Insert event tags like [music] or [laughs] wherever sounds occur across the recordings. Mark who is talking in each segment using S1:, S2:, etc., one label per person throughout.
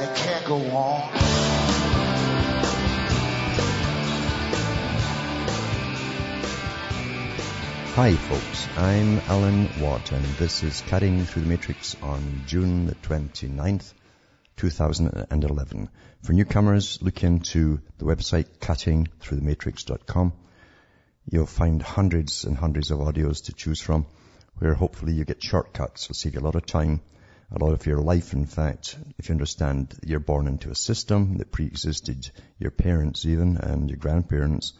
S1: and it can't go on.
S2: Hi folks, I'm Alan Watt and this is Cutting Through the Matrix on June the 29th, 2011. For newcomers, look into the website cuttingthroughthematrix.com. You'll find hundreds and hundreds of audios to choose from where hopefully you get shortcuts. It'll save you a lot of time, a lot of your life in fact. If you understand you're born into a system that pre-existed your parents even and your grandparents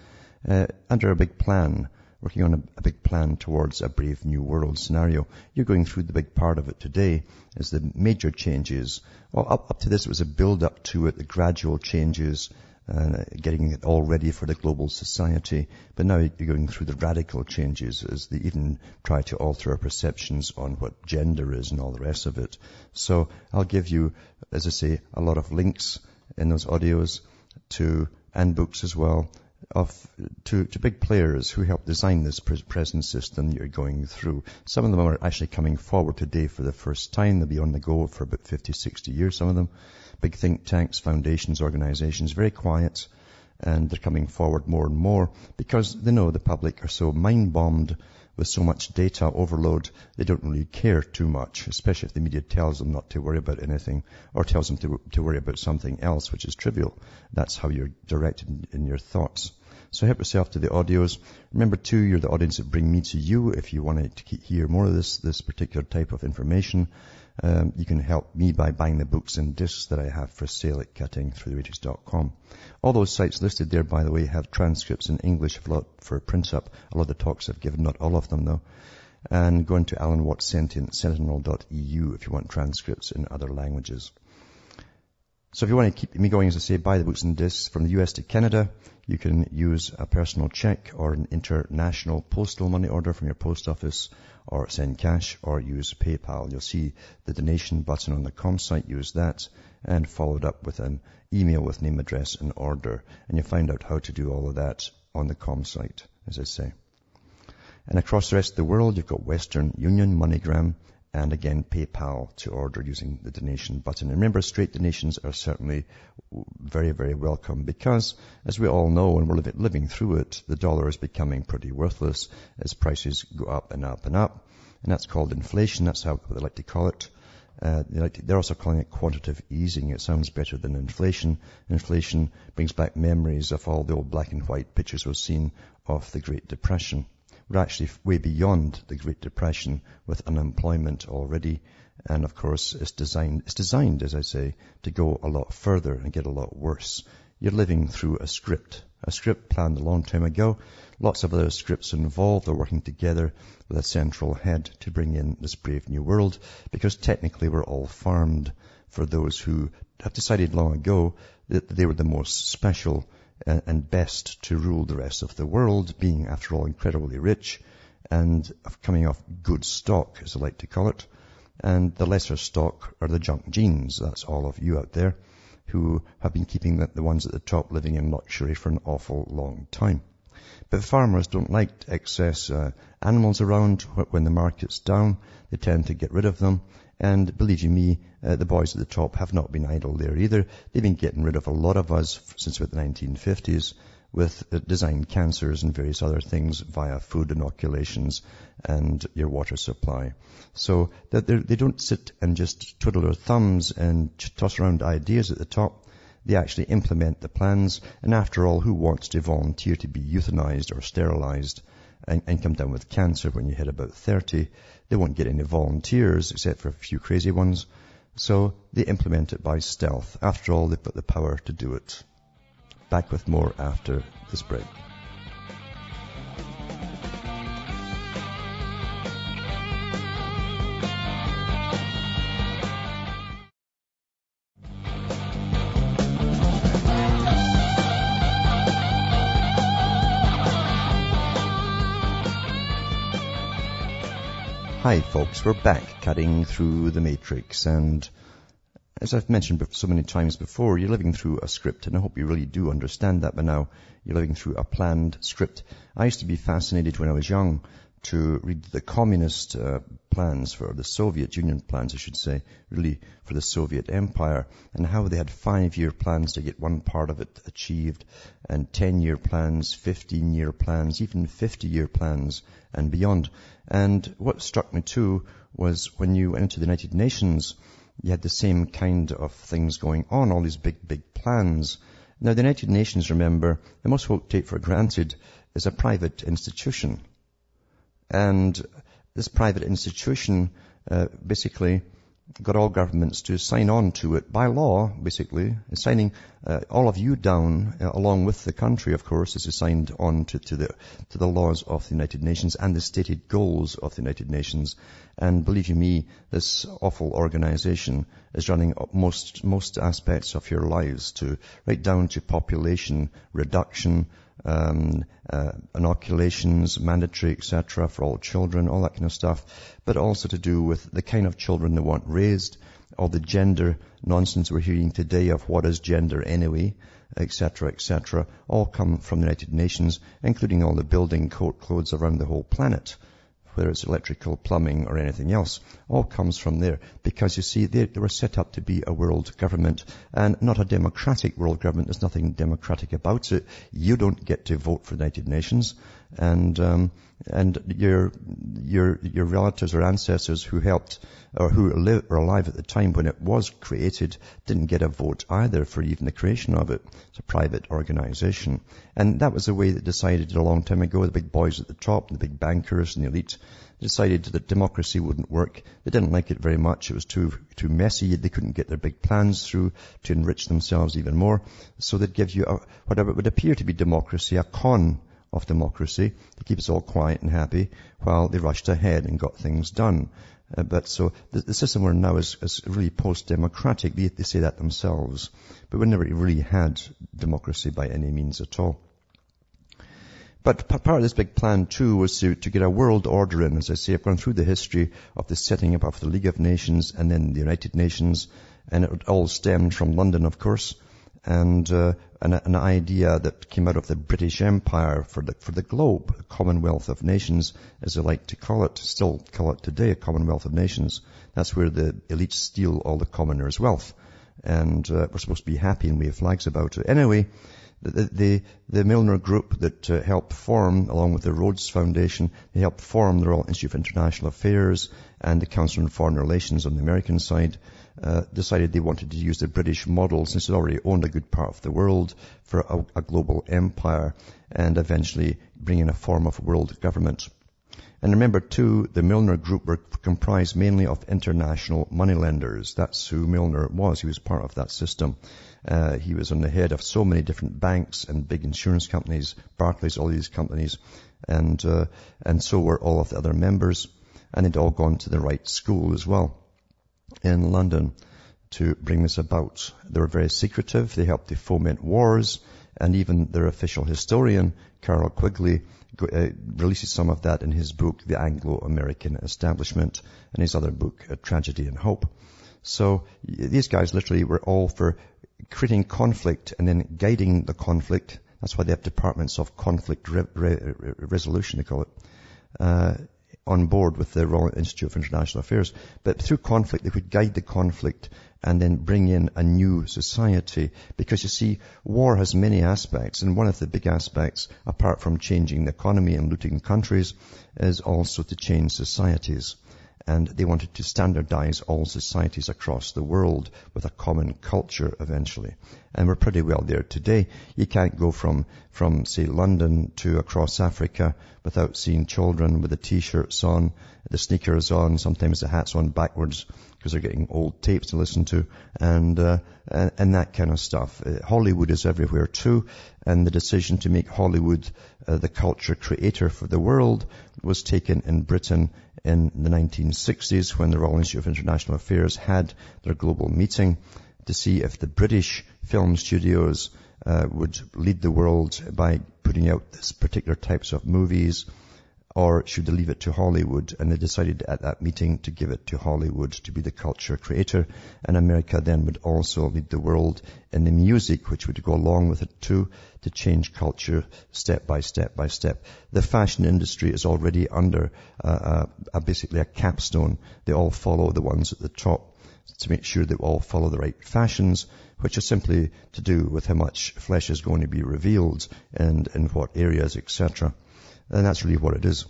S2: uh, under a big plan working on a, a, big plan towards a brave new world scenario. You're going through the big part of it today as the major changes. Well, up, up to this, it was a build up to it, the gradual changes, uh, getting it all ready for the global society. But now you're going through the radical changes as they even try to alter our perceptions on what gender is and all the rest of it. So I'll give you, as I say, a lot of links in those audios to, and books as well, of to, to big players who helped design this present system you're going through. Some of them are actually coming forward today for the first time. They'll be on the go for about 50, 60 years, some of them. Big think tanks, foundations, organizations, very quiet, and they're coming forward more and more because they know the public are so mind-bombed with so much data overload, they don't really care too much, especially if the media tells them not to worry about anything or tells them to, to worry about something else, which is trivial. That's how you're directed in your thoughts. So help yourself to the audios. Remember too, you're the audience that bring me to you. If you want to hear more of this, this particular type of information, um, you can help me by buying the books and discs that I have for sale at cuttingthroughthematrix.com. All those sites listed there, by the way, have transcripts in English for print up. A lot of the talks I've given, not all of them though. And go into Alan Watt Sentinel.eu if you want transcripts in other languages. So if you want to keep me going, as I say, buy the books and discs from the US to Canada. You can use a personal check or an international postal money order from your post office or send cash or use PayPal. You'll see the donation button on the com site. Use that and follow it up with an email with name, address and order. And you'll find out how to do all of that on the com site, as I say. And across the rest of the world, you've got Western Union, MoneyGram, and again PayPal to order using the donation button. And remember, straight donations are certainly very, very welcome because, as we all know, and we're living through it, the dollar is becoming pretty worthless as prices go up and up and up. And that's called inflation. That's how they like to call it. Uh, they like to, they're also calling it quantitative easing. It sounds better than inflation. Inflation brings back memories of all the old black and white pictures we've seen of the Great Depression. We're actually way beyond the Great Depression with unemployment already. And of course, it's designed, it's designed, as I say, to go a lot further and get a lot worse. You're living through a script, a script planned a long time ago. Lots of other scripts involved are working together with a central head to bring in this brave new world because technically we're all farmed for those who have decided long ago that they were the most special and best to rule the rest of the world, being after all incredibly rich and coming off good stock, as I like to call it. And the lesser stock are the junk genes. That's all of you out there who have been keeping the, the ones at the top living in luxury for an awful long time. But farmers don't like excess uh, animals around when the market's down. They tend to get rid of them and believe you me, uh, the boys at the top have not been idle there either. They've been getting rid of a lot of us since about the 1950s with uh, design cancers and various other things via food inoculations and your water supply. So that they don't sit and just twiddle their thumbs and toss around ideas at the top. They actually implement the plans. And after all, who wants to volunteer to be euthanized or sterilized and, and come down with cancer when you hit about 30? They won't get any volunteers except for a few crazy ones. So they implement it by stealth. After all, they've got the power to do it. Back with more after this break. Hi folks, we're back cutting through the matrix and as I've mentioned so many times before, you're living through a script and I hope you really do understand that by now. You're living through a planned script. I used to be fascinated when I was young to read the communist uh, plans for the Soviet Union plans, I should say, really for the Soviet Empire, and how they had five-year plans to get one part of it achieved, and ten-year plans, fifteen-year plans, even fifty-year plans, and beyond. And what struck me too was when you went into the United Nations, you had the same kind of things going on, all these big, big plans. Now the United Nations, remember, the most folk take for granted, is a private institution. And this private institution uh, basically got all governments to sign on to it by law, basically, signing uh, all of you down, uh, along with the country, of course, is signed on to, to, the to the laws of the United Nations and the stated goals of the United Nations. And believe you me, this awful organization is running most most aspects of your lives, to right down to population reduction, um, uh, inoculations, mandatory, etc., for all children, all that kind of stuff, but also to do with the kind of children they want raised, all the gender nonsense we're hearing today of what is gender anyway, etc., etc., all come from the United Nations, including all the building code codes around the whole planet whether it's electrical, plumbing, or anything else, all comes from there. Because you see, they, they, were set up to be a world government and not a democratic world government. There's nothing democratic about it. You don't get to vote for the United Nations and um, and your your your relatives or ancestors who helped or who live, were alive at the time when it was created didn't get a vote either for even the creation of it. It's a private organization, and that was the way that decided a long time ago. The big boys at the top, the big bankers and the elite decided that democracy wouldn't work. They didn't like it very much. It was too too messy. They couldn't get their big plans through to enrich themselves even more. So they'd give you a, whatever would appear to be democracy, a con of democracy to keep us all quiet and happy while they rushed ahead and got things done. Uh, but so the, the, system we're in now is, is really post-democratic. They, they, say that themselves. But we never really had democracy by any means at all. But part of this big plan too was to, to get a world order in. As I say, I've gone through the history of the setting up of the League of Nations and then the United Nations. And it all stemmed from London, of course and uh, an, an, idea that came out of the British Empire for the for the globe, a Commonwealth of Nations, as they like to call it, still call it today, a Commonwealth of Nations. That's where the elites steal all the commoners' wealth, and uh, we're supposed to be happy and we have flags about it. Anyway, the the, the Milner Group that uh, helped form, along with the Rhodes Foundation, they helped form the Royal Institute of International Affairs and the Council on Foreign Relations on the American side uh, decided they wanted to use the British model since it already owned a good part of the world for a, a global empire and eventually bring in a form of world government. And remember too, the Milner Group were comprised mainly of international moneylenders. That's who Milner was. He was part of that system. Uh, he was on the head of so many different banks and big insurance companies, Barclays, all these companies, and uh, and so were all of the other members. And they'd all gone to the right school as well in London to bring this about. They were very secretive. They helped to foment wars. And even their official historian, Carroll Quigley, uh, releases some of that in his book, The Anglo-American Establishment, and his other book, Tragedy and Hope. So these guys literally were all for creating conflict and then guiding the conflict. That's why they have departments of conflict re- re- resolution, they call it. Uh, on board with the Royal Institute of International Affairs. But through conflict, they could guide the conflict and then bring in a new society. Because you see, war has many aspects, and one of the big aspects, apart from changing the economy and looting countries, is also to change societies and they wanted to standardize all societies across the world with a common culture eventually. And we're pretty well there today. You can't go from, from say London to across Africa without seeing children with the t-shirts on, the sneakers on, sometimes the hats on backwards because they're getting old tapes to listen to and, uh, and, and, that kind of stuff. Uh, Hollywood is everywhere too and the decision to make Hollywood uh, the culture creator for the world was taken in Britain in the 1960s when the Royal Institute of International Affairs had their global meeting to see if the British film studios uh, would lead the world by putting out these particular types of movies or should they leave it to Hollywood? And they decided at that meeting to give it to Hollywood to be the culture creator. And America then would also lead the world in the music, which would go along with it too, to change culture step by step by step. The fashion industry is already under uh, uh, basically a capstone. They all follow the ones at the top to make sure they all follow the right fashions, which is simply to do with how much flesh is going to be revealed and in what areas, etc. And that's really what it is.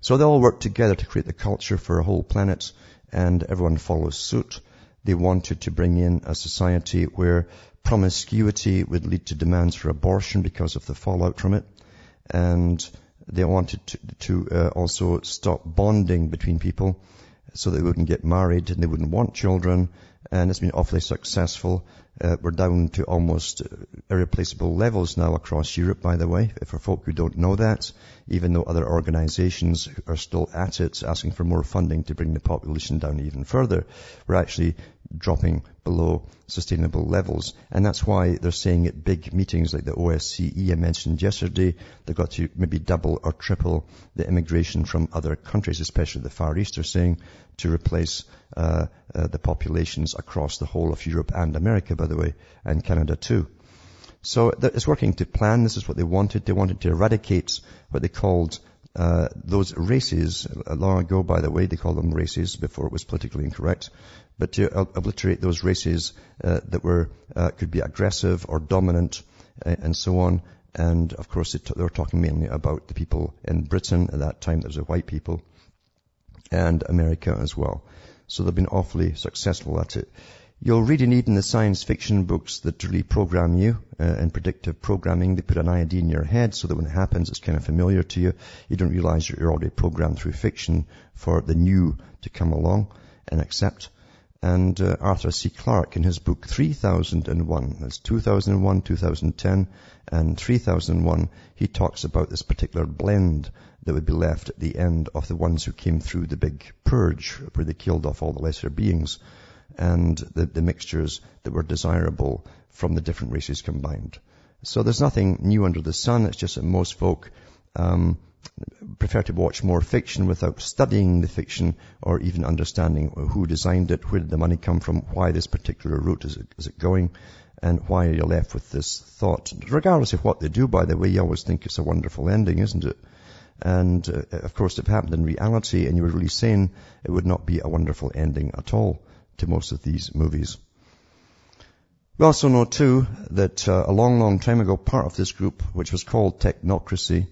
S2: So they all work together to create the culture for a whole planet and everyone follows suit. They wanted to bring in a society where promiscuity would lead to demands for abortion because of the fallout from it. And they wanted to, to uh, also stop bonding between people so they wouldn't get married and they wouldn't want children. And it's been awfully successful. Uh, we're down to almost uh, irreplaceable levels now across Europe, by the way, for folk who don't know that, even though other organizations are still at it, asking for more funding to bring the population down even further. We're actually dropping below sustainable levels. And that's why they're saying at big meetings like the OSCE I mentioned yesterday, they've got to maybe double or triple the immigration from other countries, especially the Far East, they're saying, to replace uh, uh, the populations across the whole of Europe and America, by the way, and Canada too. So it's working to plan. This is what they wanted. They wanted to eradicate what they called uh, those races, long ago, by the way, they called them races before it was politically incorrect, but to obliterate those races uh, that were uh, could be aggressive or dominant uh, and so on. And of course, they, t- they, were talking mainly about the people in Britain at that time. There was white people and America as well. So they've been awfully successful at it. You'll read in the science fiction books that really program you uh, in predictive programming. They put an idea in your head so that when it happens, it's kind of familiar to you. You don't realize you're already programmed through fiction for the new to come along and accept. And uh, Arthur C. Clarke in his book 3001, that's 2001, 2010, and 3001, he talks about this particular blend that would be left at the end of the ones who came through the big purge where they killed off all the lesser beings and the, the mixtures that were desirable from the different races combined. So there's nothing new under the sun. It's just that most folk um, prefer to watch more fiction without studying the fiction or even understanding who designed it, where did the money come from, why this particular route is it, is it going, and why are you left with this thought. Regardless of what they do, by the way, you always think it's a wonderful ending, isn't it? And uh, of course, if it happened in reality and you were really sane, it would not be a wonderful ending at all to most of these movies. We also know too that uh, a long, long time ago, part of this group, which was called Technocracy,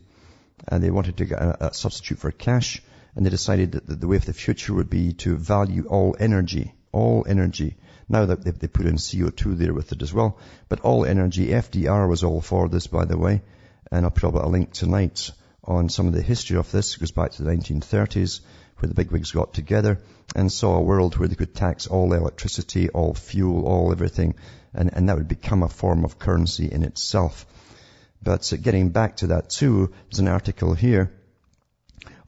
S2: and they wanted to get a, a substitute for cash, and they decided that the way of the future would be to value all energy, all energy. Now that they, they put in CO2 there with it as well, but all energy, FDR was all for this, by the way, and I'll put up a link tonight on some of the history of this. It goes back to the 1930s, where the bigwigs got together and saw a world where they could tax all electricity, all fuel, all everything, and, and that would become a form of currency in itself. But uh, getting back to that too, there's an article here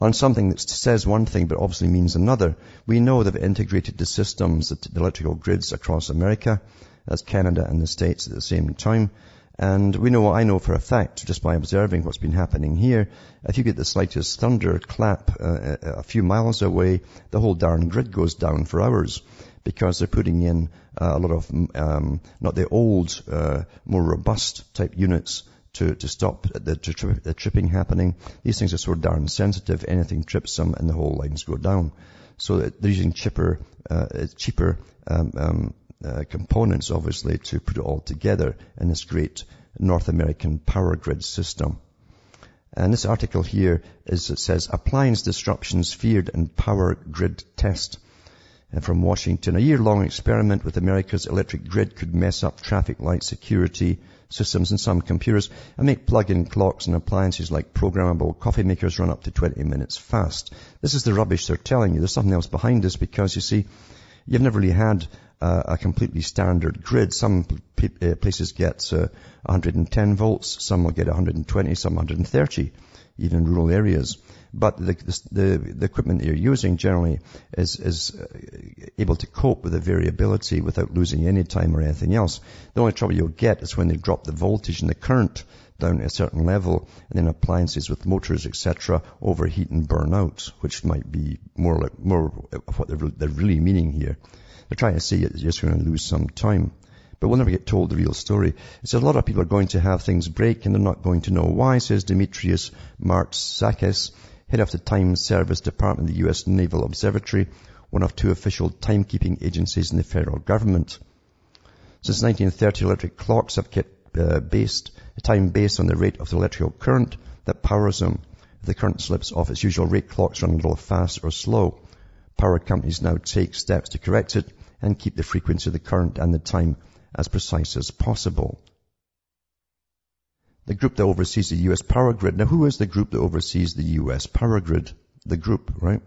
S2: on something that says one thing but obviously means another. We know they've integrated the systems, the electrical grids across America, as Canada and the States at the same time. And we know, I know for a fact, just by observing what's been happening here, if you get the slightest thunder clap uh, a few miles away, the whole darn grid goes down for hours because they're putting in uh, a lot of, um, not the old, uh, more robust type units to, to stop the, to the tripping happening. These things are so darn sensitive, anything trips them and the whole lines go down. So they're using cheaper, uh, cheaper um, um, uh, components, obviously, to put it all together in this great North American power grid system. And this article here is, it says, appliance disruptions feared in power grid test. And from Washington, a year-long experiment with America's electric grid could mess up traffic light security systems and some computers and make plug-in clocks and appliances like programmable coffee makers run up to 20 minutes fast. This is the rubbish they're telling you. There's something else behind this because you see, you've never really had uh, a completely standard grid. Some uh, places get uh, 110 volts, some will get 120, some 130, even in rural areas. But the, the, the equipment that you're using generally is, is uh, able to cope with the variability without losing any time or anything else. The only trouble you'll get is when they drop the voltage and the current down to a certain level, and then appliances with motors, etc., overheat and burn out, which might be more like more of what they're, they're really meaning here. They're trying to say you're just going to lose some time. But we'll never get told the real story. It says a lot of people are going to have things break and they're not going to know why, says Demetrios Matsakis, head of the Time Service Department of the U.S. Naval Observatory, one of two official timekeeping agencies in the federal government. Since 1930, electric clocks have kept uh, based, time based on the rate of the electrical current that powers them. If the current slips off its usual rate, clocks run a little fast or slow. Power companies now take steps to correct it and keep the frequency of the current and the time as precise as possible. The group that oversees the U.S. power grid. Now, who is the group that oversees the U.S. power grid? The group, right?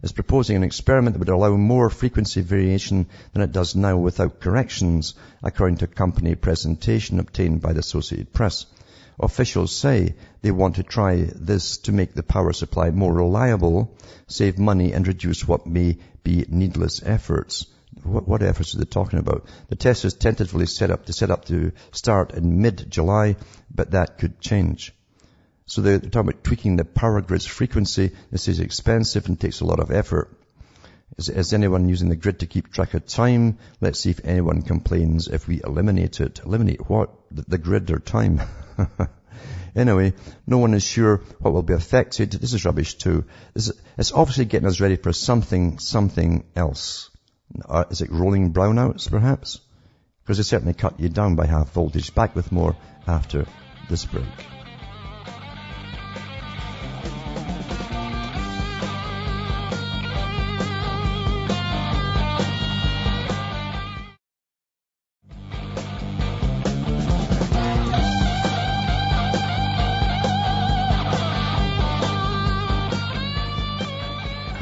S2: Is proposing an experiment that would allow more frequency variation than it does now without corrections, according to a company presentation obtained by the Associated Press. Officials say they want to try this to make the power supply more reliable, save money and reduce what may be needless efforts. What, what, efforts are they talking about? The test is tentatively set up to set up to start in mid-July, but that could change. So they're talking about tweaking the power grid's frequency. This is expensive and takes a lot of effort. Is, is, anyone using the grid to keep track of time? Let's see if anyone complains if we eliminate it. Eliminate what? The, the grid or time? [laughs] anyway, no one is sure what will be affected. This is rubbish too. This is, it's obviously getting us ready for something, something else. Uh, is it rolling brownouts, perhaps? Because they certainly cut you down by half voltage. Back with more after this break.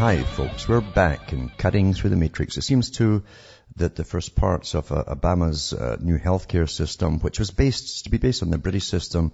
S2: Hi folks, we're back and cutting through the matrix. It seems too that the first parts of uh, Obama's uh, new healthcare system, which was based, to be based on the British system,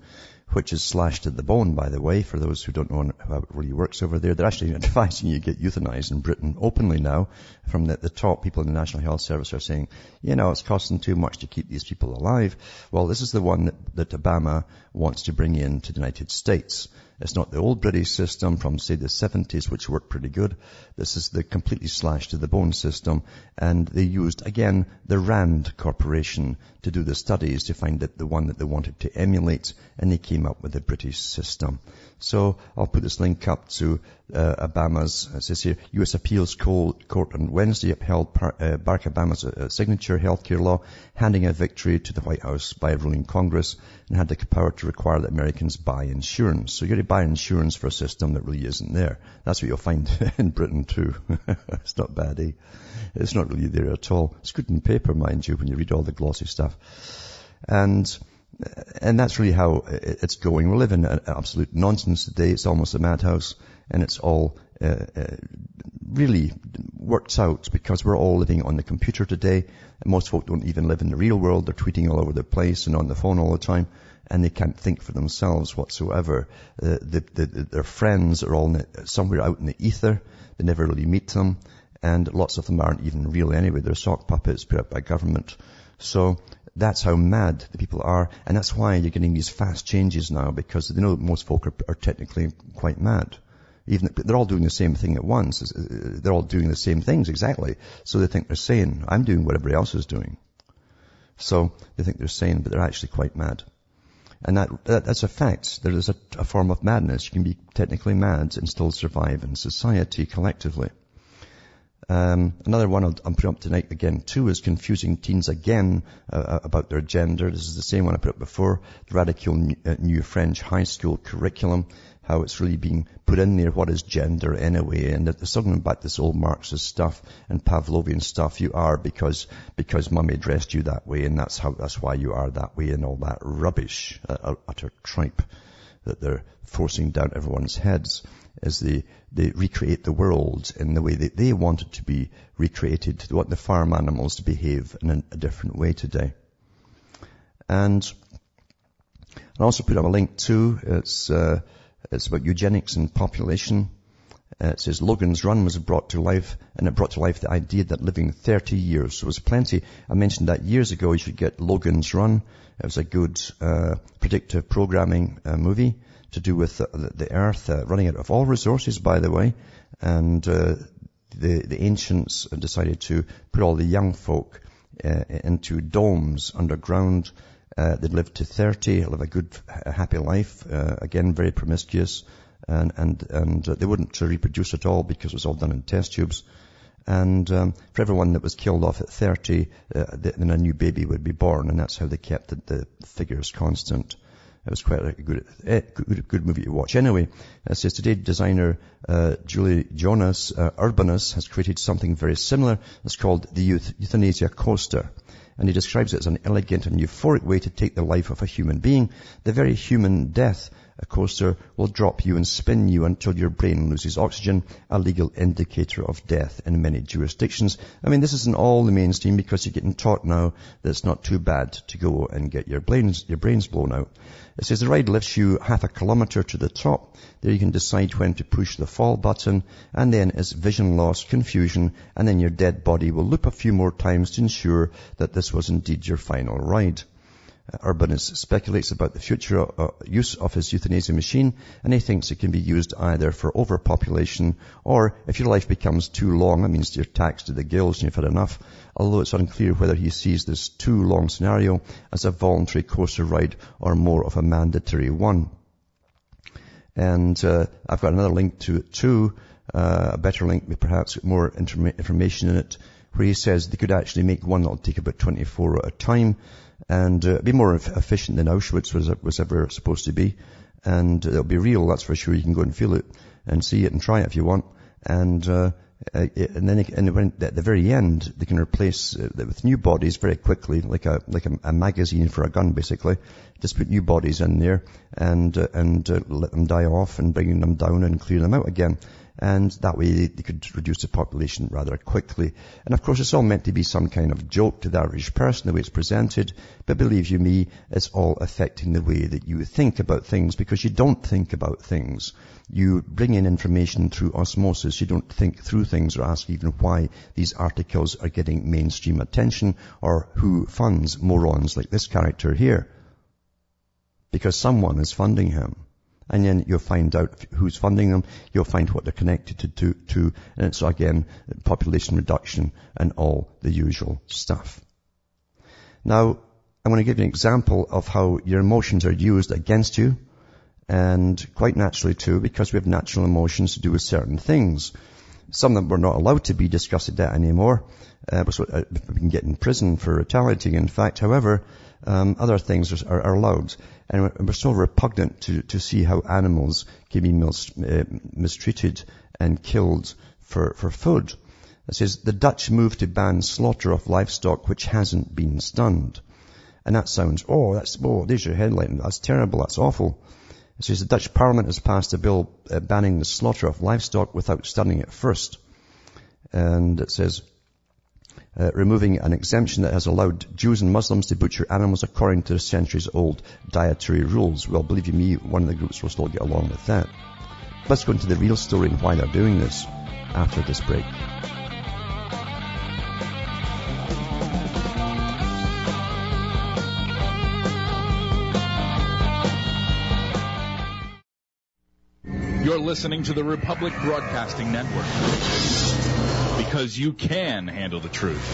S2: which is slashed at the bone, by the way, for those who don't know how it really works over there. They're actually [laughs] advising you get euthanized in Britain openly now. From the, the top people in the National Health Service are saying, you know, it's costing too much to keep these people alive. Well, this is the one that, that Obama wants to bring in to the United States. It's not the old British system from, say, the 70s, which worked pretty good. This is the completely slashed to the bone system. And they used, again, the RAND Corporation to do the studies to find that the one that they wanted to emulate. And they came up with the British system. So I'll put this link up to uh, Obama's, says here, U.S. Appeals Court on Wednesday upheld uh, Barack Obama's uh, signature healthcare law, handing a victory to the White House by a ruling Congress and had the power to require that Americans buy insurance. So you're to buy insurance for a system that really isn't there. That's what you'll find [laughs] in Britain too. [laughs] it's not bad, eh? It's not really there at all. It's good in paper, mind you, when you read all the glossy stuff. And and that's really how it's going. We live in absolute nonsense today. It's almost a madhouse and it's all uh, uh, really works out because we're all living on the computer today. And most folk don't even live in the real world. They're tweeting all over the place and on the phone all the time, and they can't think for themselves whatsoever. Uh, the, the, their friends are all the, somewhere out in the ether. They never really meet them, and lots of them aren't even real anyway. They're sock puppets put up by government. So that's how mad the people are, and that's why you're getting these fast changes now because they know most folk are, are technically quite mad. Even they're all doing the same thing at once. They're all doing the same things exactly. So they think they're sane. I'm doing what everybody else is doing. So they think they're sane, but they're actually quite mad. And that, that that's a fact. There is a, a form of madness. You can be technically mad and still survive in society collectively. Um, another one I'll, I'm putting up tonight again too is confusing teens again uh, uh, about their gender. This is the same one I put up before. The radical new, uh, new French high school curriculum how it's really being put in there. What is gender anyway? And it's talking about this old Marxist stuff and Pavlovian stuff. You are because, because mummy dressed you that way and that's how, that's why you are that way and all that rubbish, uh, utter tripe that they're forcing down everyone's heads as they, they recreate the world in the way that they want it to be recreated. They want the farm animals to behave in a, a different way today. And I also put up a link too. It's, uh, it's about eugenics and population. Uh, it says Logan's Run was brought to life, and it brought to life the idea that living 30 years was plenty. I mentioned that years ago you should get Logan's Run. It was a good uh, predictive programming uh, movie to do with the, the Earth uh, running out of all resources, by the way, and uh, the the ancients decided to put all the young folk into domes underground. They'd live to 30, live a good, happy life. again, very promiscuous and and and uh, they wouldn't reproduce at all because it was all done in test tubes. And um, for everyone that was killed off at 30, uh, then a new baby would be born, and that's how they kept the, the figures constant. It was quite a good, eh, good, good movie to watch. Anyway, it says today designer uh, Julijonas uh, Urbonas has created something very similar. It's called the Euth- Euthanasia Coaster. And he describes it as an elegant and euphoric way to take the life of a human being, the very human death a coaster will drop you and spin you until your brain loses oxygen, a legal indicator of death in many jurisdictions. I mean, this isn't all the mainstream because you're getting taught now that it's not too bad to go and get your brains, your brains blown out. It says the ride lifts you half a kilometer to the top. There you can decide when to push the fall button and then it's vision loss, confusion, and then your dead body will loop a few more times to ensure that this was indeed your final ride. Urbonas speculates about the future uh, use of his euthanasia machine, and he thinks it can be used either for overpopulation or if your life becomes too long, that means you're taxed to the gills and you've had enough, although it's unclear whether he sees this too long scenario as a voluntary coaster ride or more of a mandatory one. And uh, I've got another link to it too, uh, a better link with perhaps more information in it, where he says they could actually make one that'll take about 24 at a time, and uh, be more efficient than Auschwitz was, was ever supposed to be. And it'll be real, that's for sure. You can go and feel it and see it and try it if you want. And, uh, uh and then and when, at the very end, they can replace uh, with new bodies very quickly, like a like a, a, magazine for a gun, basically. Just put new bodies in there and uh, and uh, let them die off and bringing them down and clear them out again and that way they, could reduce the population rather quickly. And of course it's all meant to be some kind of joke to the average person, the way it's presented, but believe you me, it's all affecting the way that you think about things because you don't think about things. You bring in information through osmosis. You don't think through things or ask even why these articles are getting mainstream attention or who funds morons like this character here. Because someone is funding him and then you'll find out who's funding them, you'll find what they're connected to, to, to and it's again population reduction and all the usual stuff. Now, I'm going to give you an example of how your emotions are used against you, and quite naturally too, because we have natural emotions to do with certain things. Some of them were not allowed to be discussed that anymore. Uh, uh, we can get in prison for retaliating. In fact, however, um, other things are, are, allowed. And we're so repugnant to, to see how animals can be mis, uh, mistreated and killed for, for food. It says, the Dutch move to ban slaughter of livestock which hasn't been stunned. And that sounds, oh, that's, oh, there's your headline. That's terrible. That's awful. It says the Dutch parliament has passed a bill uh, banning the slaughter of livestock without stunning it first. And it says, uh, removing an exemption that has allowed Jews and Muslims to butcher animals according to centuries-old dietary rules. Well, believe you me, one of the groups will still get along with that. Let's go into the real story and why they're doing this after this break.
S3: Listening to the Republic Broadcasting Network because you can handle the truth.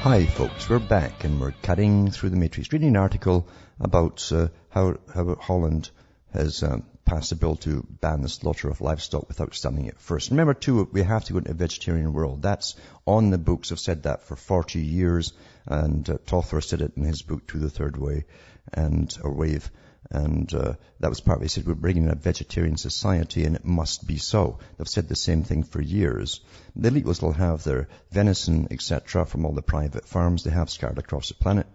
S2: Hi folks, we're back and we're cutting through the matrix, reading an article about uh, how, how Holland has um, passed a bill to ban the slaughter of livestock without stunning it first. Remember too, we have to go into a vegetarian world. That's on the books. I've said that for 40 years and uh, Toffler said it in his book To the Third Way and, a Wave. And uh, that was part of it. He said, we're bringing in a vegetarian society and it must be so. They've said the same thing for years. The elite will still have their venison, etc., from all the private farms they have scattered across the planet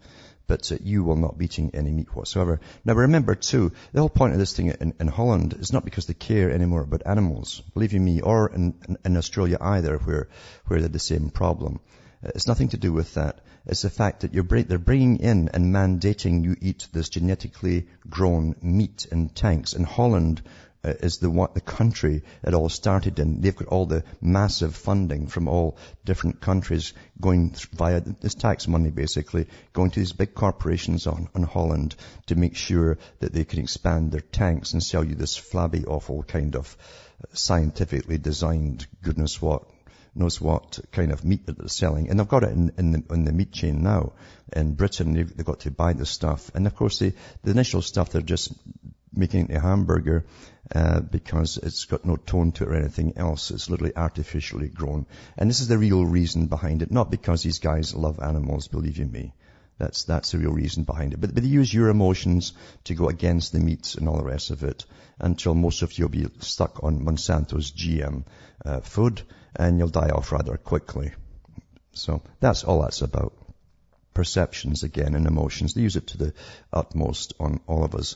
S2: but uh, you will not be eating any meat whatsoever. Now remember too, the whole point of this thing in, in Holland is not because they care anymore about animals, believe you me, or in, in, Australia either, where, where they're the same problem. It's nothing to do with that. It's the fact that you're, they're bringing in and mandating you eat this genetically grown meat in tanks. In Holland, uh, Uh, is the what the country it all started in. They've got all the massive funding from all different countries going via this tax money basically going to these big corporations on, on Holland to make sure that they can expand their tanks and sell you this flabby awful kind of uh, scientifically designed goodness what knows what kind of meat that they're selling. And they've got it in, in, the, in the meat chain now. In Britain, they've, they've got to buy the stuff. And of course, the, the initial stuff, they're just making a hamburger uh, because it's got no tone to it or anything else. It's literally artificially grown. And this is the real reason behind it, not because these guys love animals, believe you me. That's, that's the real reason behind it. But, but they use your emotions to go against the meats and all the rest of it until most of you will be stuck on Monsanto's GM uh, food and you'll die off rather quickly. So that's all that's about. Perceptions again and emotions. They use it to the utmost on all of us.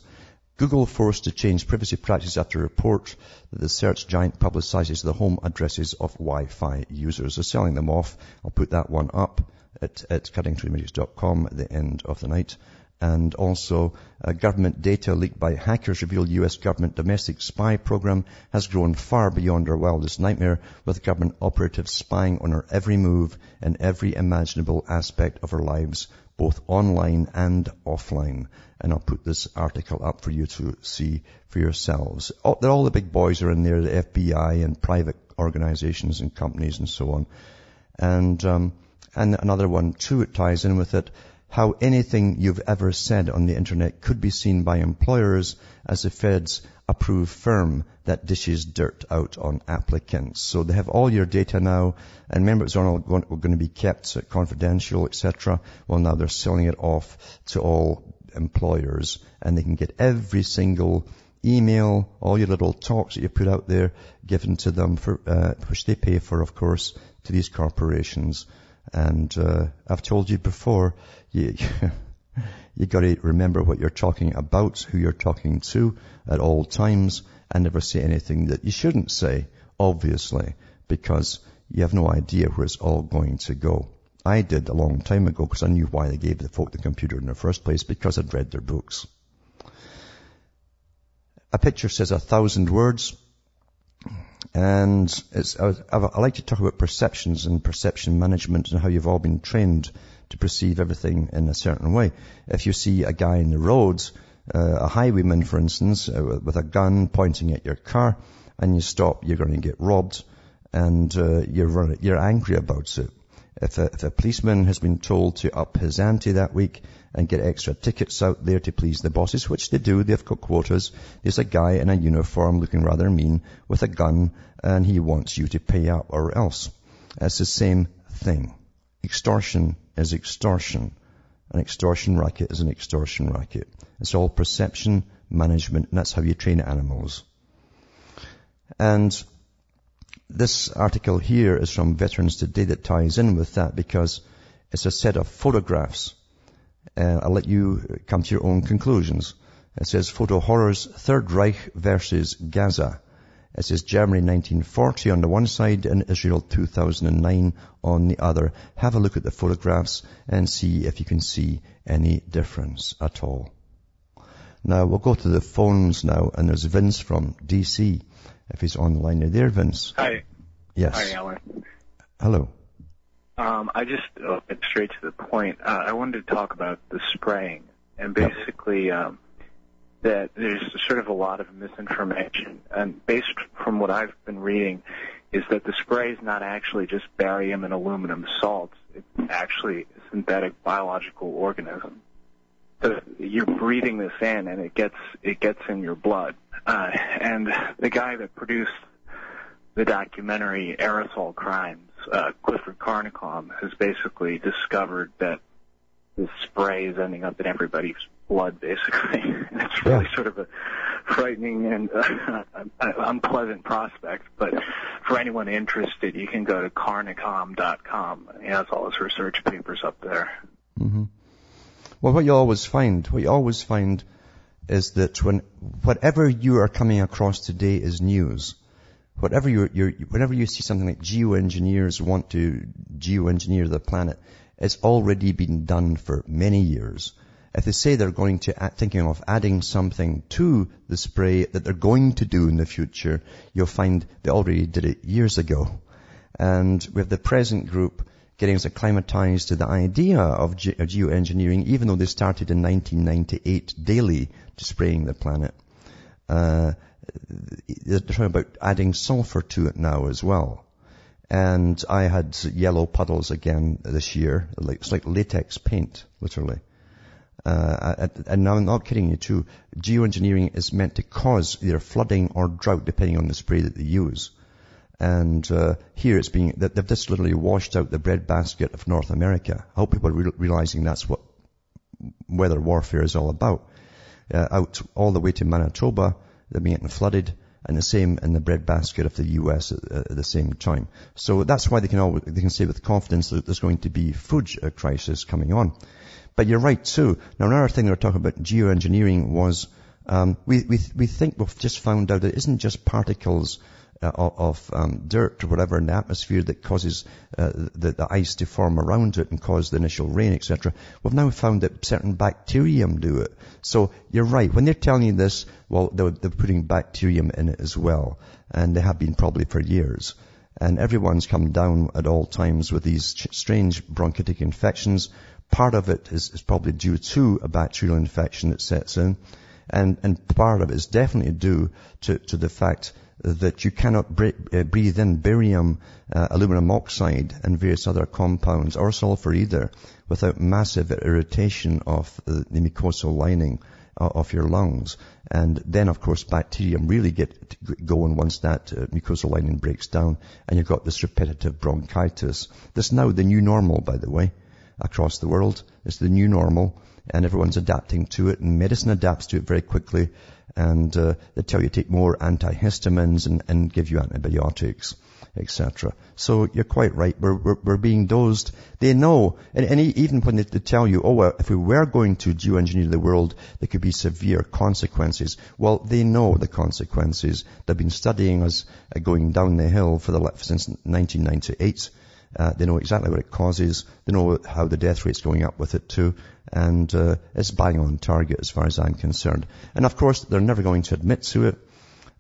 S2: Google forced to change privacy practices after a report that the search giant publicizes the home addresses of Wi-Fi users. They're selling them off. I'll put that one up at, at cuttingthroughthematrix.com at the end of the night. And also, uh, government data leaked by hackers reveal U.S. government domestic spy program has grown far beyond our wildest nightmare, with government operatives spying on our every move and every imaginable aspect of our lives, both online and offline and I'll put this article up for you to see for yourselves. All, all the big boys are in there, the FBI and private organizations and companies and so on. And, um, and another one too, it ties in with it, how anything you've ever said on the internet could be seen by employers as the feds approve firm that dishes dirt out on applicants. So they have all your data now, and remember it's all going, to be kept confidential, etc. Well, now they're selling it off to all employers and they can get every single email, all your little talks that you put out there given to them for, uh, which they pay for, of course, to these corporations. And, uh, I've told you before, you, [laughs] you gotta remember what you're talking about, who you're talking to at all times, and never say anything that you shouldn't say, obviously, because you have no idea where it's all going to go. I did a long time ago because I knew why they gave the folk the computer in the first place because I'd read their books. A picture says a thousand words. And I, I like to talk about perceptions and perception management and how you've all been trained to perceive everything in a certain way. If you see a guy in the roads, uh, a highwayman, for instance, uh, with a gun pointing at your car, and you stop, you're going to get robbed, and uh, you're you're angry about it. If a, if a policeman has been told to up his ante that week and get extra tickets out there to please the bosses, which they do, they've got quotas, there's a guy in a uniform looking rather mean with a gun and he wants you to pay up or else. It's the same thing. Extortion is extortion. An extortion racket is an extortion racket. It's all perception management and that's how you train animals. And this article here is from Veterans Today that ties in with that because it's a set of photographs. Uh, I'll let you come to your own conclusions. It says photo horrors, Third Reich versus Gaza. It says Germany 1940 on the one side and Israel 2009 on the other. Have a look at the photographs and see if you can see any difference at all. Now we'll go to the phones now and there's Vince from DC if he's on the line. Are there, Vince?
S4: Hi.
S2: Yes.
S4: Hi, Alan.
S2: Hello.
S4: Um, I just uh, get straight to the point. Uh, I wanted to talk about the spraying and basically yep. um, that there's sort of a lot of misinformation. And based from what I've been reading, is that the spray is not actually just barium and aluminum salts. It's actually a synthetic biological organism. So you're breathing this in, and it gets it gets in your blood. Uh, and the guy that produced the documentary Aerosol Crimes, uh, Clifford Carnicom, has basically discovered that this spray is ending up in everybody's blood, basically. [laughs] and it's really yeah. sort of a frightening and uh, [laughs] unpleasant prospect. But for anyone interested, you can go to carnicom.com. He has all his research papers up there.
S2: Mm-hmm. Well, what you always find, what you always find is that when whatever you are coming across today is news, whatever you you whenever you see something like geoengineers want to geoengineer the planet, it's already been done for many years. If they say they're going to thinking of adding something to the spray that they're going to do in the future, you'll find they already did it years ago. And with the present group getting us acclimatized to the idea of, ge- of geoengineering, even though they started in 1998 daily to spraying the planet, uh, they're talking about adding sulfur to it now as well. And I had yellow puddles again this year. Like, it's like latex paint, literally. Uh, and now I'm not kidding you too. Geoengineering is meant to cause either flooding or drought depending on the spray that they use. And uh, here it's being, they've just literally washed out the breadbasket of North America. I hope people are re- realizing that's what weather warfare is all about. Uh, out all the way to Manitoba, they're being flooded, and the same in the breadbasket of the U.S. At, at, the same time. So that's why they can always, they can say with confidence that there's going to be food uh, crisis coming on. But you're right too. Now another thing they were talking about geoengineering was um, we, we, we think we've just found out it isn't just particles uh, of um, dirt or whatever in the atmosphere that causes uh, the, the, ice to form around it and cause the initial rain, etc. We've now found that certain bacterium do it. So you're right. When they're telling you this, well, they're, they're putting bacterium in it as well. And they have been probably for years. And everyone's come down at all times with these strange bronchitic infections. Part of it is, is probably due to a bacterial infection that sets in. And, and part of it is definitely due to, to the fact that you cannot uh, breathe in barium, uh, aluminum oxide, and various other compounds, or sulfur either, without massive irritation of the, mucosal lining of your lungs. And then, of course, bacterium really get going once that uh, mucosal lining breaks down, and you've got this repetitive bronchitis. This is now the new normal, by the way, across the world. It's the new normal, and everyone's adapting to it, and medicine adapts to it very quickly and uh, they tell you take more antihistamines and, and give you antibiotics, etc. So you're quite right. We're, we're, we're being dosed. They know, and, and even when they, they, tell you, oh, well, if we were going to geoengineer the world, there could be severe consequences. Well, they know the consequences. They've been studying us uh, going down the hill for the since 1998. Uh, they know exactly what it causes. They know how the death rate's going up with it too. And uh, it's bang on target as far as I'm concerned. And of course, they're never going to admit to it.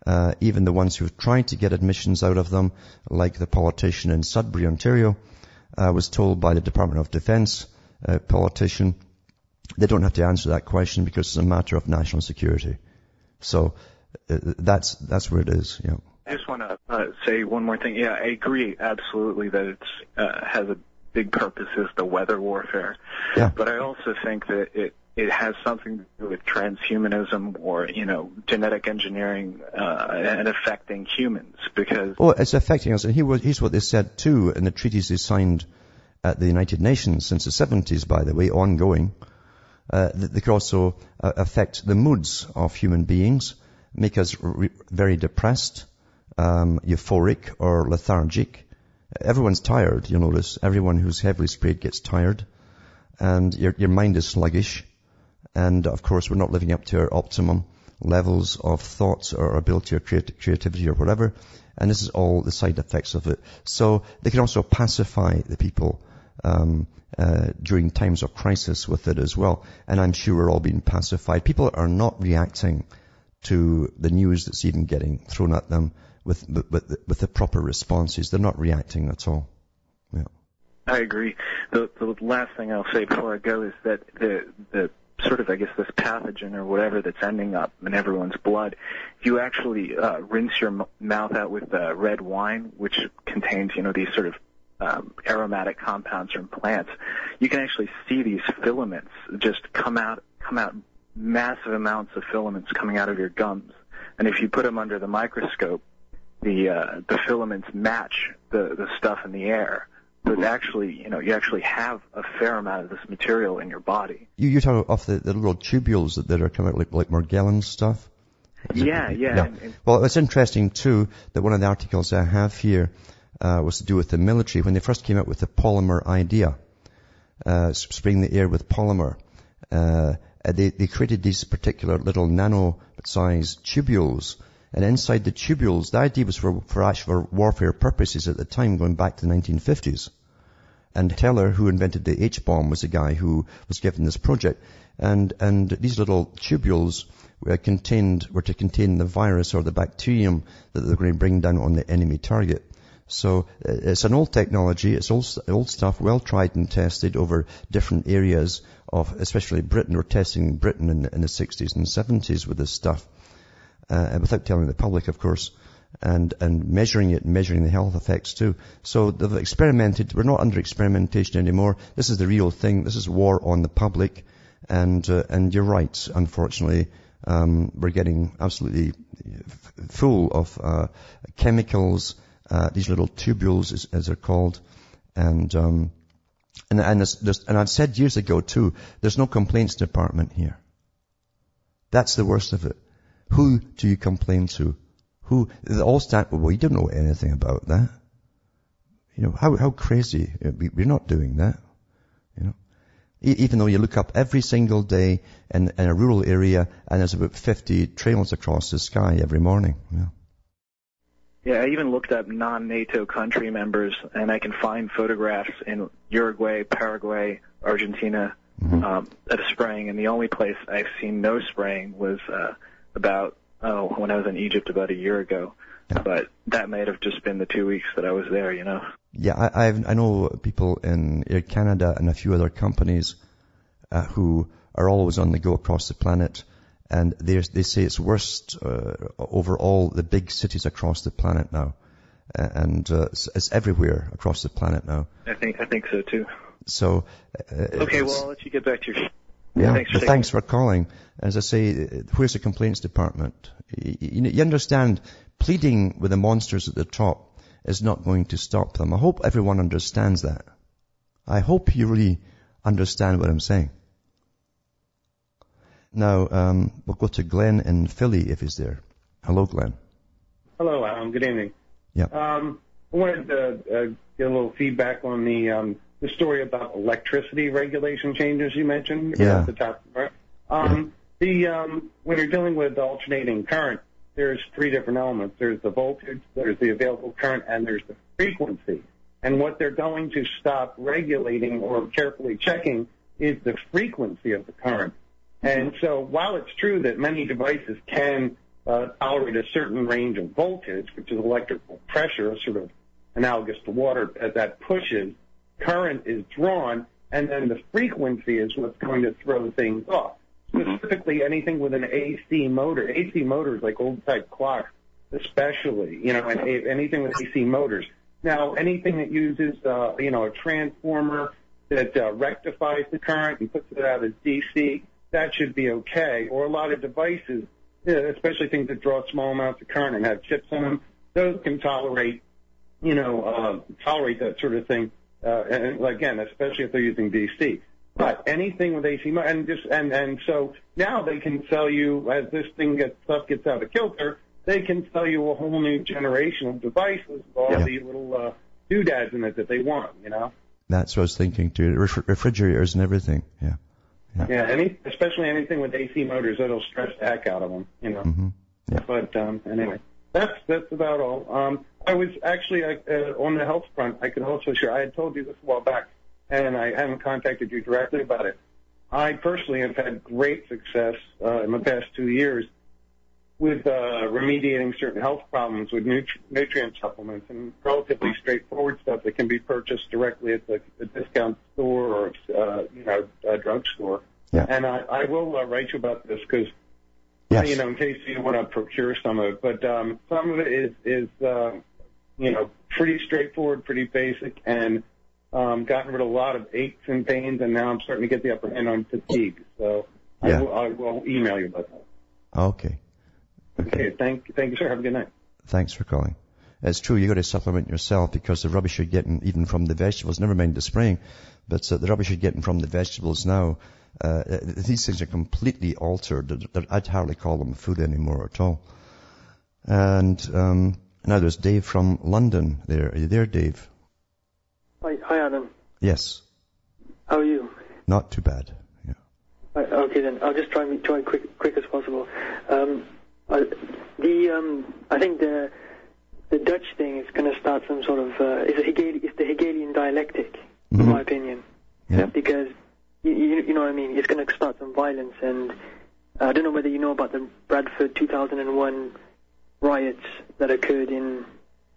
S2: Uh, even the ones who've tried to get admissions out of them, like the politician in Sudbury, Ontario, uh, was told by the Department of Defense uh, politician, they don't have to answer that question because it's a matter of national security. So uh, that's that's where it is. Yeah.
S4: I just want to uh, say one more thing. Yeah, I agree absolutely that it uh, has a big purpose is the weather warfare.
S2: Yeah.
S4: But I also think that it it has something to do with transhumanism or you know genetic engineering uh, and affecting humans because.
S2: Oh, it's affecting us, and he was, here's what they said too in the treaties they signed at the United Nations since the 70s, by the way, ongoing. Uh, they could also uh, affect the moods of human beings, make us re- very depressed, um, euphoric or lethargic. Everyone's tired, you'll notice. Everyone who's heavily sprayed gets tired. And your, your mind is sluggish. And of course, we're not living up to our optimum levels of thoughts or ability or creativity or whatever. And this is all the side effects of it. So they can also pacify the people um, uh, during times of crisis with it as well. And I'm sure we're all being pacified. People are not reacting to the news that's even getting thrown at them with, with, with the proper responses. They're not reacting at all. Yeah.
S4: I agree. The, the last thing I'll say before I go is that the, the sort of, I guess, this pathogen or whatever that's ending up in everyone's blood, if you actually uh, rinse your m- mouth out with uh, red wine, which contains, you know, these sort of um, aromatic compounds from plants, you can actually see these filaments just come out, come out massive amounts of filaments coming out of your gums. And if you put them under the microscope, the uh, the filaments match the the stuff in the air. But actually, you know, you actually have a fair amount of this material in your body.
S2: You you talk off the, the little tubules that, that are coming out like like Morgellons stuff.
S4: Yeah, yeah.
S2: yeah. And, and
S4: well,
S2: it's interesting too that one of the articles I have here uh, was to do with the military when they first came out with the polymer idea, uh, spraying the air with polymer. Uh, they, they created these particular little nano-sized tubules And inside the tubules, the idea was for, for actual warfare purposes at the time, going back to the 1950s. And Teller, who invented the H-bomb, was the guy who was given this project. And, and these little tubules were contained, were to contain the virus or the bacterium that they were going to bring down on the enemy target. So uh, it's an old technology, it's old, old stuff, well tried and tested over different areas of, especially Britain, we're testing Britain in, in the 60s and 70s with this stuff, uh, without telling the public, of course, and, and measuring it measuring the health effects too. So they've experimented, we're not under experimentation anymore. This is the real thing, this is war on the public, and, uh, and you're right, unfortunately, um, we're getting absolutely full of uh, chemicals, uh, these little tubules, as, as they're called, and um, and and, there's, there's, and I've said years ago too, there's no complaints department here. That's the worst of it. Who do you complain to? Who they all stand? Well, you don't know anything about that. You know how how crazy we're not doing that. You know, even though you look up every single day in, in a rural area and there's about 50 trails across the sky every morning. Yeah.
S4: Yeah, I even looked up non-NATO country members, and I can find photographs in Uruguay, Paraguay, Argentina mm-hmm. um, of spraying, and the only place I've seen no spraying was uh, about oh when I was in Egypt about a year ago. Yeah. But that might have just been the two weeks that I was there, you know.
S2: Yeah, I I've, i know people in Air Canada and a few other companies uh, who are always on the go across the planet and they say it's worst uh, over all the big cities across the planet now, and uh, it's, it's, everywhere across the planet now.
S4: I think I think so too.
S2: So
S4: uh, okay, well I'll let you get back to your.
S2: Yeah, thanks for, thanks for calling. As I say, where's the complaints department? You, you understand, pleading with the monsters at the top is not going to stop them. I hope everyone understands that. I hope you really understand what I'm saying. Now, um, we'll go to Glenn in Philly if he's there. Hello, Glenn.
S5: Hello, Alan. Good evening.
S2: Yeah.
S5: Um, I wanted to uh, get a little feedback on the um, the story about electricity regulation changes you mentioned
S2: yeah.
S5: at the top. Right? Um, yeah. The um, when you're dealing with alternating current, there's three different elements. There's the voltage, there's the available current, and there's the frequency. And what they're going to stop regulating or carefully checking is the frequency of the current. And so while it's true that many devices can uh, tolerate a certain range of voltage, which is electrical pressure, sort of analogous to water, as that pushes, current is drawn, and then the frequency is what's going to throw things off. Specifically, anything with an AC motor. AC motors, like old type clocks, especially, you know, and anything with AC motors. Now, anything that uses, uh, you know, a transformer that uh, rectifies the current and puts it out as DC, that should be okay. Or a lot of devices, especially things that draw small amounts of current and have chips in them, those can tolerate, you know, uh, tolerate that sort of thing. Uh, and again, especially if they're using DC. But anything with AC, and just and and so now they can sell you as this thing gets stuff gets out of kilter, they can sell you a whole new generation of devices with all yeah. the little uh, doodads in it that they want. You know.
S2: That's what I was thinking too. refrigerators and everything. Yeah.
S5: Yeah, yeah any, especially anything with AC motors, that'll stress the heck out of them, you know.
S2: Mm-hmm. Yeah.
S5: But um, anyway, that's that's about all. Um, I was actually uh, on the health front. I could also share. I had told you this a while back, and I haven't contacted you directly about it. I personally have had great success uh, in the past two years with uh, remediating certain health problems with nutri- nutrient supplements and relatively straightforward stuff that can be purchased directly at the, the discount store or uh, you know a drugstore.
S2: Yeah.
S5: And I, I will uh, write you about this because
S2: yes.
S5: you know in case you want to procure some of it. But um, some of it is is uh, you know pretty straightforward, pretty basic, and um, gotten rid of a lot of aches and pains, and now I'm starting to get the upper hand on fatigue. So
S2: yeah.
S5: I, will, I will email you about that.
S2: Okay.
S5: Okay. Thank, thank you, sir. Have a good night.
S2: Thanks for calling. It's true, you've got to supplement yourself because the rubbish you're getting even from the vegetables, never mind the spraying, but uh, the rubbish you're getting from the vegetables now, uh, these things are completely altered. I'd hardly call them food anymore at all. And um, now there's Dave from London there. Are you there, Dave?
S6: Hi, hi Alan.
S2: Yes.
S6: How are you?
S2: Not too bad. Yeah.
S6: Right, okay then, I'll just try and try quick quick as possible. Um, uh, the um, I think the the Dutch thing is going to start some sort of uh, it's, a Hegel, it's the Hegelian dialectic, in
S2: Mhm.
S6: my opinion,
S2: Yeah.
S6: because you, you, know what I mean. It's going to start some violence, and I don't know whether you know about the Bradford 2001 riots that occurred in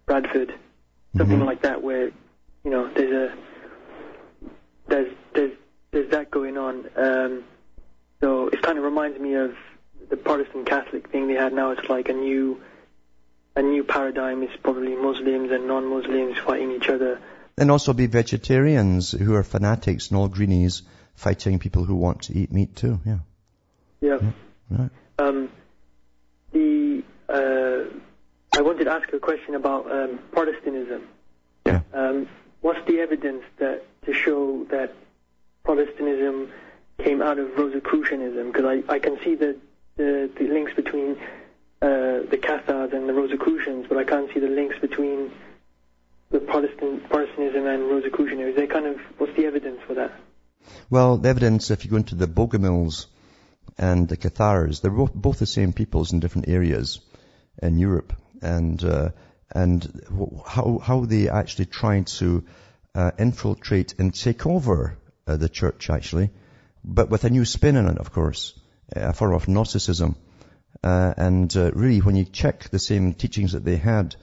S6: Bradford, something
S2: Mhm.
S6: like that, where you know there's a there's there's there's that going on. Um, so it kind of reminds me of the Protestant Catholic thing they had now. It's like a new a new paradigm. It's probably Muslims and non-Muslims fighting each other.
S2: And also be vegetarians who are fanatics and all greenies fighting people who want to eat meat too. Yeah.
S6: Yeah.
S2: Right.
S6: Um, I wanted to ask a question about um, Protestantism.
S2: Yeah.
S6: Um, what's the evidence that to show that Protestantism came out of Rosicrucianism? Because I, I can see the, the the links between uh, the Cathars and the Rosicrucians, but I can't see the links between the Protestant Protestantism and Rosicrucianism. Is there kind of what's the evidence for that?
S2: Well, the evidence, if you go into the Bogomils and the Cathars, they're both the same peoples in different areas in Europe. And, uh, and how, how they actually tried to uh, infiltrate and take over uh, the church, actually, but with a new spin on it, of course, a form of Gnosticism. Uh, and uh, really, when you check the same teachings that they had,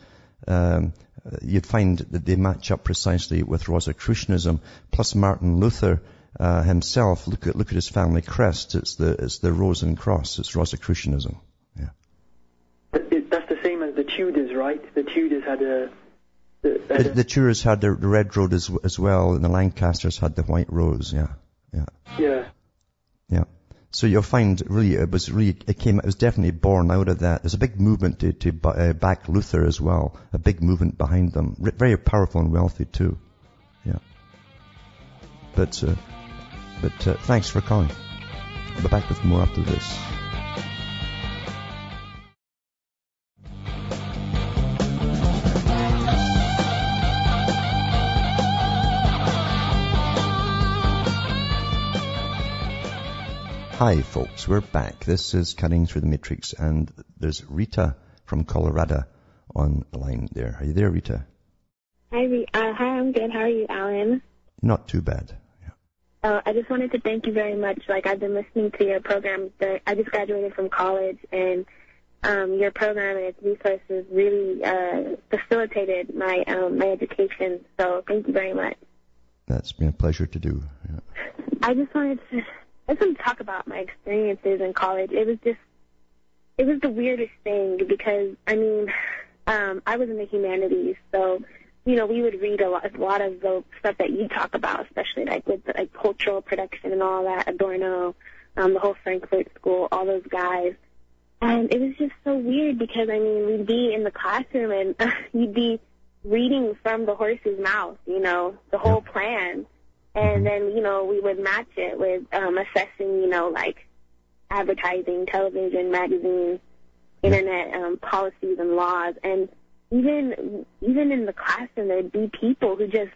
S2: um, you'd find that they match up precisely with Rosicrucianism. Plus, Martin Luther uh, himself, look at look at his family crest. It's the it's the rose and cross. It's Rosicrucianism.
S6: But it, that's the same as the Tudors, right? The Tudors had a the, had
S2: The, the Tudors had the, the red road as, as well, and the Lancasters had the white rose. Yeah, yeah,
S6: yeah.
S2: yeah. So you'll find really it was really it came it was definitely born out of that. There's a big movement to to uh, back Luther as well. A big movement behind them. R- very powerful and wealthy too. Yeah. But uh, but uh, thanks for calling. I'll be back with more after this. Hi folks, we're back. This is Cutting Through the Matrix and there's Rita from Colorado on the line there. Are you there, Rita?
S7: Hi, uh, hi, I'm good. How are you, Alan?
S2: Not too bad.
S7: Uh, I just wanted to thank you very much. Like I've been listening to your program. The, I just graduated from college, and um, your program and its resources really uh, facilitated my um, my education. So thank you very much.
S2: That's been a pleasure to do. Yeah.
S7: I just wanted to I just wanted to talk about my experiences in college. It was just it was the weirdest thing because I mean, um, I was in the humanities, so you know, we would read a lot, a lot of the stuff that you talk about, especially like with the, like cultural production and all that, Adorno, um, the whole Frankfurt School, all those guys. And it was just so weird because I mean, we'd be in the classroom and [laughs] you'd be reading from the horse's mouth, you know, the whole plan. And then, you know, we would match it with um, assessing, you know, like advertising, television, magazines, internet um, policies and laws. And even even in the classroom, there'd be people who just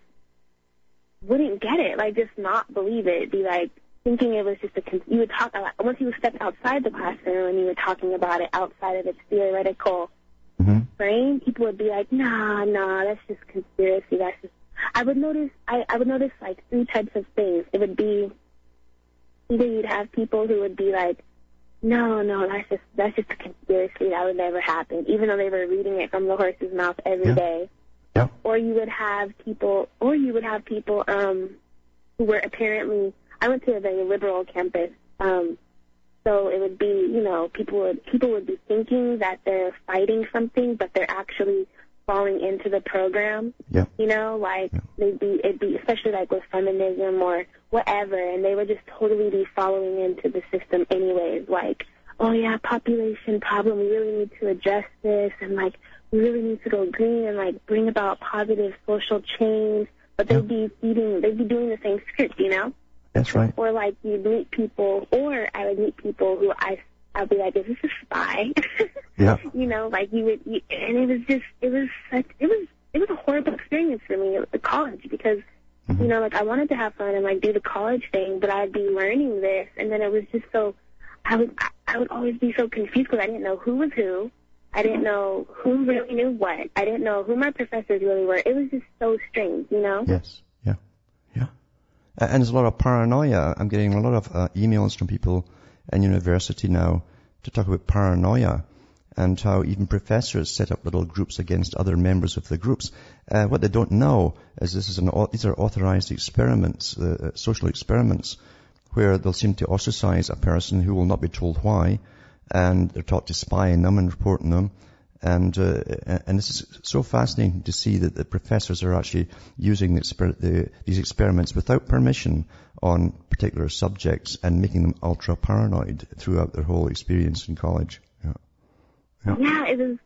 S7: wouldn't get it, like just not believe it, be like thinking it was just a. You would talk once you stepped outside the classroom and you were talking about it outside of its theoretical
S2: hmm
S7: frame, people would be like, nah, nah, that's just conspiracy. That's just. I would notice. I I would notice like three types of things. It would be either you'd have people who would be like, no, no, that's just that's just a conspiracy. That would never happen, even though they were reading it from the horse's mouth every
S2: Yeah.
S7: day.
S2: Yeah.
S7: Or you would have people, or you would have people um, who were apparently. I went to a very liberal campus, um, so it would be, you know, people would people would be thinking that they're fighting something, but they're actually falling into the program.
S2: Yeah.
S7: You know, like
S2: Yeah.
S7: they'd be it'd be especially like with feminism or whatever, and they would just totally be following into the system anyways. Like, oh yeah, population problem. We really need to address this, and like we really need to go green and like bring about positive social change. But they'd be feeding, they'd be doing the same script, you know
S2: That's right.
S7: or like you'd meet people, or I would meet people who I I'd be like, is this a spy? [laughs]
S2: Yeah.
S7: you know, like you would, you, and it was just, it was such, it was, it was a horrible experience for me at college because, you know, like I wanted to have fun and like do the college thing, but I'd be learning this, and then it was just so, I would, I would always be so confused because I didn't know who was who. I didn't know who really knew what. I didn't know who my professors really were. It was just so strange, you know?
S2: Yes. Yeah. Yeah. And there's a lot of paranoia. I'm getting a lot of uh, emails from people in university now to talk about paranoia and how even professors set up little groups against other members of the groups. Uh, what they don't know is this is an, these are authorized experiments, uh, uh, social experiments, where they'll seem to ostracize a person who will not be told why, and they're taught to spy on them and report on them. And, uh, and this is so fascinating to see that the professors are actually using the, exper- the, these experiments without permission on particular subjects and making them ultra paranoid throughout their whole experience in college. Yeah. Yeah.
S7: Yeah, it was,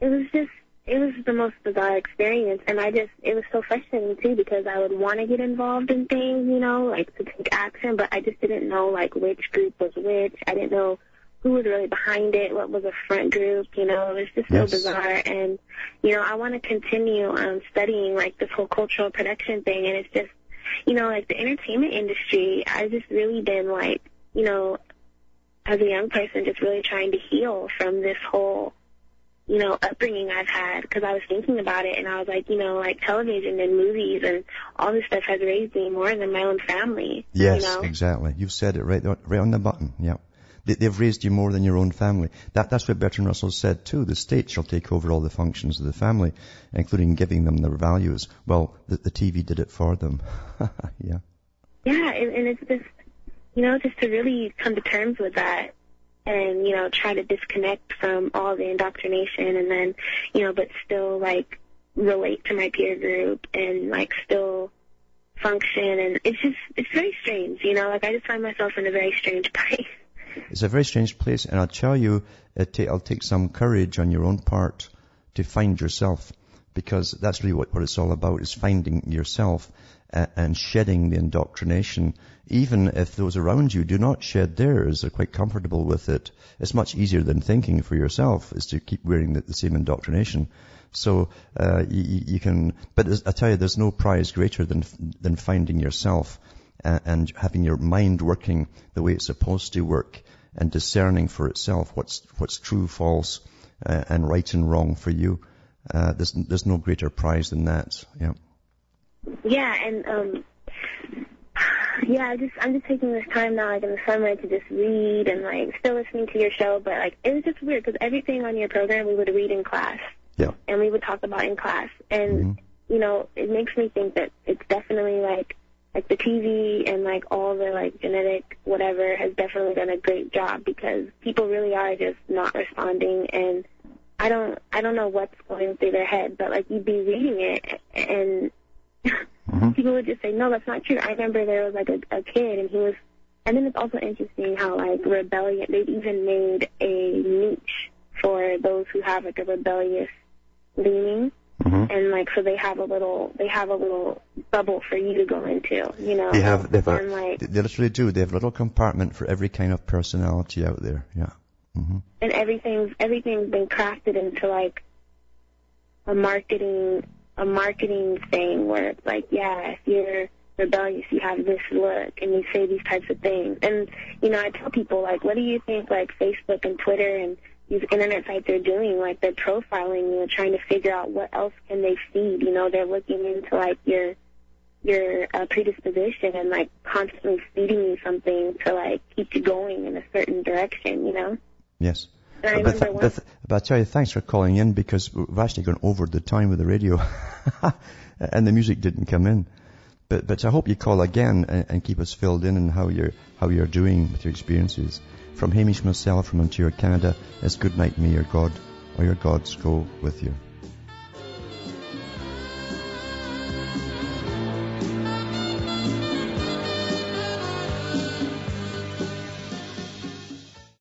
S7: it was just, it was the most bizarre experience, and I just, it was so frustrating too because I would want to get involved in things, you know, like to take action, but I just didn't know like which group was which. I didn't know who was really behind it, what was a front group, you know, it was just
S2: Yes.
S7: so bizarre. And, you know, I want to continue um, studying like this whole cultural production thing, and it's just, you know, like the entertainment industry, I've just really been like, you know, as a young person, just really trying to heal from this whole, you know, upbringing I've had because I was thinking about it and I was like, you know, like television and movies and all this stuff has raised me more than my own family.
S2: Yes,
S7: You know?
S2: exactly. You've said it right, right on the button. Yeah. They, they've raised you more than your own family. That, that's what Bertrand Russell said too. The state shall take over all the functions of the family, including giving them their values. Well, the, the TV did it for them. [laughs] yeah.
S7: Yeah, and, and it's just, you know, just to really come to terms with that and, you know, try to disconnect from all the indoctrination and then, you know, but still, like, relate to my peer group and, like, still function. And it's just, it's very strange, you know, like, I just find myself in a very strange [laughs] place.
S2: It's a very strange place, and I'll tell you, ta- it'll take some courage on your own part to find yourself, because that's really what, what it's all about, is finding yourself uh, and shedding the indoctrination. Even if those around you do not shed theirs, they're quite comfortable with it. It's much easier than thinking for yourself, is to keep wearing the, the same indoctrination. So uh, you, you can, but I tell you, there's no prize greater than than finding yourself uh, and having your mind working the way it's supposed to work and discerning for itself what's what's true, false, uh, and right and wrong for you. Uh, there's there's no greater prize than that. Yeah.
S7: Yeah, and um yeah, I just I'm just taking this time now, like in the summer, to just read and like still listening to your show. But like it was just weird because everything on your program we would read in class
S2: Yeah.
S7: and we would talk about in class, and
S2: Mhm.
S7: you know it makes me think that it's definitely like like the TV and like all the like genetic whatever has definitely done a great job because people really are just not responding and I don't I don't know what's going through their head, but like you'd be reading it and
S2: Mhm.
S7: people would just say, no, that's not true. I remember there was like a, a kid and he was, and then it's also interesting how like rebellion, they've even made a niche for those who have like a rebellious leaning.
S2: Mhm.
S7: And like, so they have a little, they have a little bubble for you to go into, you know?
S2: They have they have
S7: and
S2: a,
S7: like,
S2: they literally do. They have a little compartment for every kind of personality out there. Yeah. hmm
S7: and everything's, everything's been crafted into like a marketing, a marketing thing where it's like, yeah, if you're rebellious, you have this look and you say these types of things. And, you know, I tell people like, what do you think like Facebook and Twitter and these internet sites are doing? Like they're profiling you and trying to figure out what else can they feed. You know, they're looking into like your, your uh, predisposition and like constantly feeding you something to like keep you going in a certain direction, you know?
S2: Yes.
S7: I
S2: But, th- but, but I tell you, thanks for calling in because we've actually gone over the time with the radio, [laughs] and the music didn't come in. But but I hope you call again and, and keep us filled in on how you're how you're doing with your experiences. From Hamish myself from Ontario, Canada, it's good night. May your God or your gods go with you.